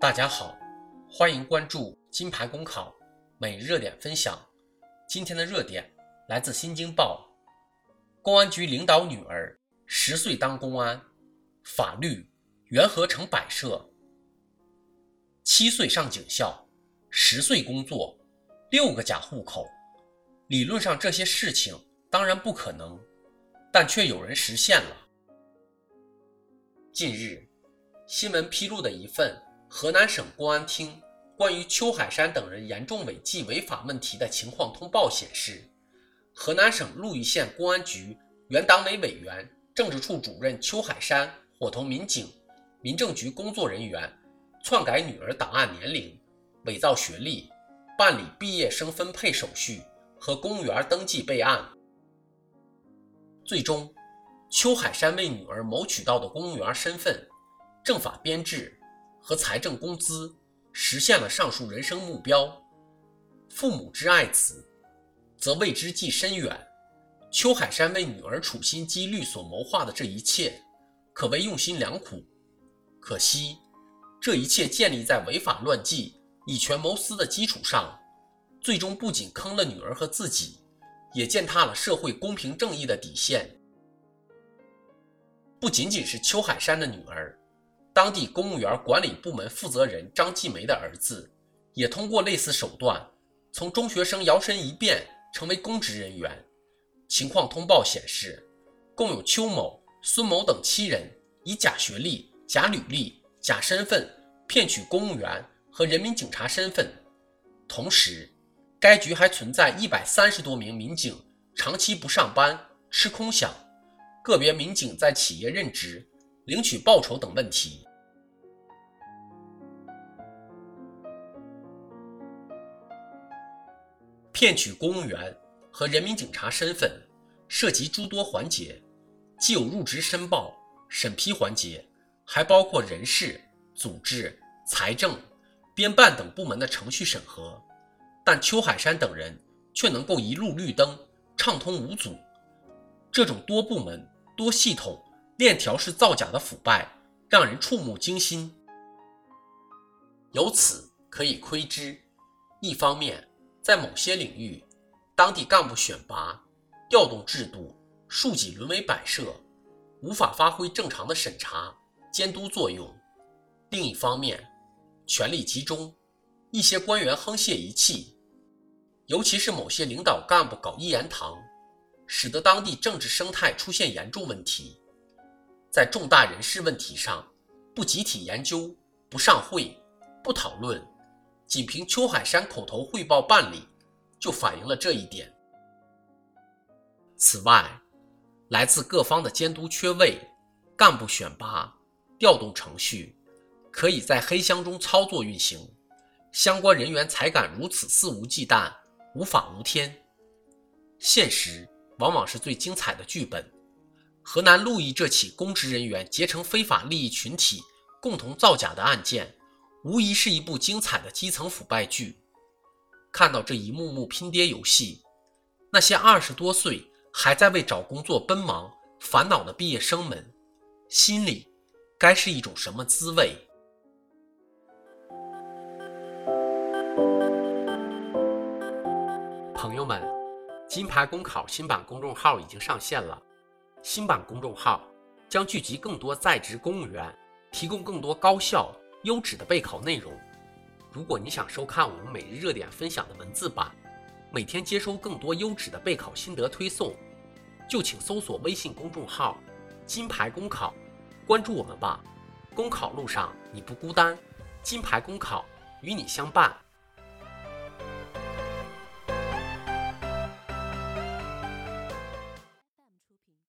大家好，欢迎关注金牌公考每日热点分享。今天的热点来自《新京报》，公安局领导女儿十岁当公安，法律缘何成摆设？七岁上警校，十岁工作，六个假户口。理论上这些事情当然不可能，但却有人实现了。近日，新闻披露的一份河南省公安厅关于邱海山等人严重违纪违法问题的情况通报显示，河南省鹿邑县公安局原党委委员、政治处主任邱海山伙同民警、民政局工作人员篡改女儿档案年龄、伪造学历、办理毕业生分配手续和公务员登记备案，最终。邱海山为女儿谋取到的公务员身份、政法编制和财政工资，实现了上述人生目标。父母之爱子，则为之计深远。邱海山为女儿处心积虑所谋划的这一切，可谓用心良苦。可惜，这一切建立在违法乱纪、以权谋私的基础上，最终不仅坑了女儿和自己，也践踏了社会公平正义的底线。不仅仅是邱海山的女儿，当地公务员管理部门负责人张继梅的儿子，也通过类似手段，从中学生摇身一变成为公职人员。情况通报显示，共有邱某、孙某等七人以假学历、假履历、假身份骗取公务员和人民警察身份。同时，该局还存在一百三十多名民警长期不上班、吃空饷。个别民警在企业任职、领取报酬等问题，骗取公务员和人民警察身份，涉及诸多环节，既有入职申报、审批环节，还包括人事、组织、财政、编办等部门的程序审核。但邱海山等人却能够一路绿灯，畅通无阻。这种多部门、多系统、链条式造假的腐败，让人触目惊心。由此可以窥知，一方面，在某些领域，当地干部选拔、调动制度、庶几沦为摆设，无法发挥正常的审查、监督作用；另一方面，权力集中，一些官员沆瀣一气，尤其是某些领导干部搞一言堂。使得当地政治生态出现严重问题，在重大人事问题上不集体研究、不上会、不讨论，仅凭邱海山口头汇报办理，就反映了这一点。此外，来自各方的监督缺位、干部选拔、调动程序，可以在黑箱中操作运行，相关人员才敢如此肆无忌惮、无法无天。现实。往往是最精彩的剧本。河南鹿邑这起公职人员结成非法利益群体，共同造假的案件，无疑是一部精彩的基层腐败剧。看到这一幕幕拼爹游戏，那些二十多岁还在为找工作奔忙烦恼的毕业生们，心里该是一种什么滋味？朋友们。金牌公考新版公众号已经上线了，新版公众号将聚集更多在职公务员，提供更多高效优质的备考内容。如果你想收看我们每日热点分享的文字版，每天接收更多优质的备考心得推送，就请搜索微信公众号“金牌公考”，关注我们吧。公考路上你不孤单，金牌公考与你相伴。